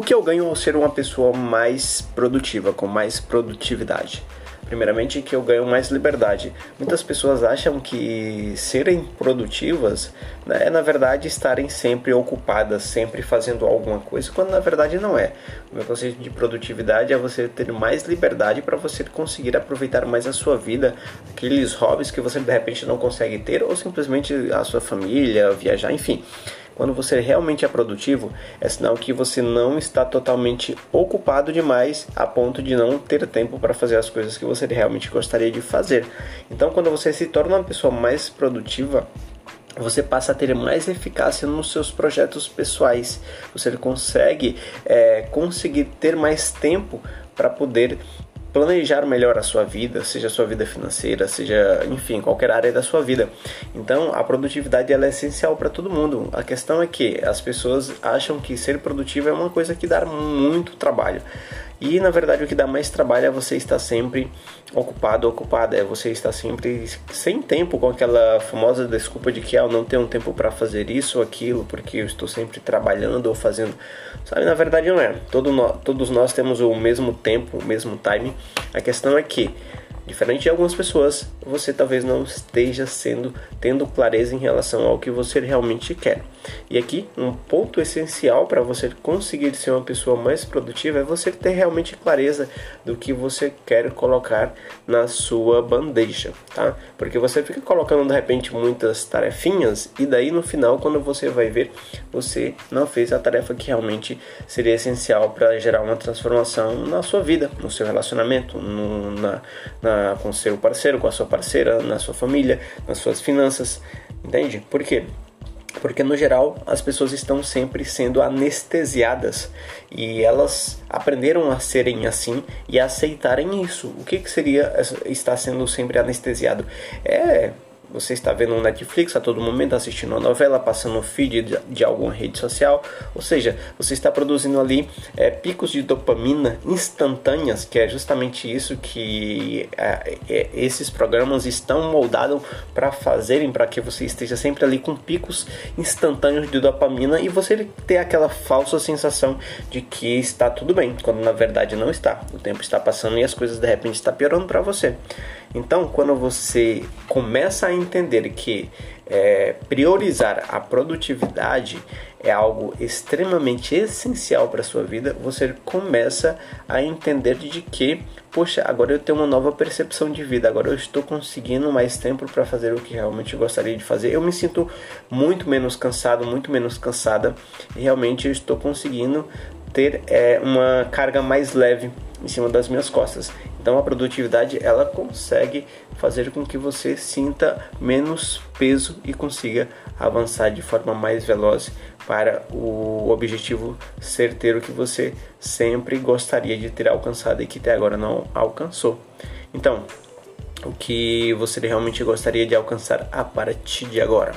O que eu ganho ao ser uma pessoa mais produtiva, com mais produtividade? Primeiramente, que eu ganho mais liberdade. Muitas pessoas acham que serem produtivas né, é, na verdade, estarem sempre ocupadas, sempre fazendo alguma coisa, quando na verdade não é. O meu conceito de produtividade é você ter mais liberdade para você conseguir aproveitar mais a sua vida, aqueles hobbies que você de repente não consegue ter, ou simplesmente a sua família, viajar, enfim. Quando você realmente é produtivo, é sinal que você não está totalmente ocupado demais a ponto de não ter tempo para fazer as coisas que você realmente gostaria de fazer. Então, quando você se torna uma pessoa mais produtiva, você passa a ter mais eficácia nos seus projetos pessoais. Você consegue é, conseguir ter mais tempo para poder planejar melhor a sua vida, seja a sua vida financeira, seja, enfim, qualquer área da sua vida. Então, a produtividade ela é essencial para todo mundo. A questão é que as pessoas acham que ser produtivo é uma coisa que dá muito trabalho. E na verdade o que dá mais trabalho é você estar sempre ocupado, ocupada, é você estar sempre sem tempo com aquela famosa desculpa de que ah, eu não tenho tempo para fazer isso ou aquilo porque eu estou sempre trabalhando ou fazendo. Sabe, na verdade não é. Todo no, todos nós temos o mesmo tempo, o mesmo time. A questão é que Diferente de algumas pessoas, você talvez não esteja sendo tendo clareza em relação ao que você realmente quer. E aqui, um ponto essencial para você conseguir ser uma pessoa mais produtiva é você ter realmente clareza do que você quer colocar na sua bandeja, tá? Porque você fica colocando de repente muitas tarefinhas e daí no final, quando você vai ver, você não fez a tarefa que realmente seria essencial para gerar uma transformação na sua vida, no seu relacionamento, no, na, na com seu parceiro, com a sua parceira, na sua família, nas suas finanças, entende? Por quê? Porque no geral as pessoas estão sempre sendo anestesiadas e elas aprenderam a serem assim e a aceitarem isso. O que, que seria estar sendo sempre anestesiado? É você está vendo um Netflix a todo momento, assistindo uma novela, passando o feed de, de, alguma rede social, ou seja, você está produzindo ali é, picos de dopamina instantâneas, que é justamente isso que é, é, esses programas estão moldados para fazerem, para que você esteja sempre ali com picos instantâneos de dopamina e você ter aquela falsa sensação de que está tudo bem, quando na verdade não está. O tempo está passando e as coisas de repente estão piorando para você. Então, quando você começa a entender que é, priorizar a produtividade é algo extremamente essencial para a sua vida, você começa a entender de que, poxa, agora eu tenho uma nova percepção de vida, agora eu estou conseguindo mais tempo para fazer o que realmente gostaria de fazer. Eu me sinto muito menos cansado, muito menos cansada, e realmente eu estou conseguindo ter é, uma carga mais leve em cima das minhas costas. Então a produtividade ela consegue fazer com que você sinta menos peso e consiga avançar de forma mais veloz para o objetivo certeiro que você sempre gostaria de ter alcançado e que até agora não alcançou. Então, o que você realmente gostaria de alcançar a partir de agora?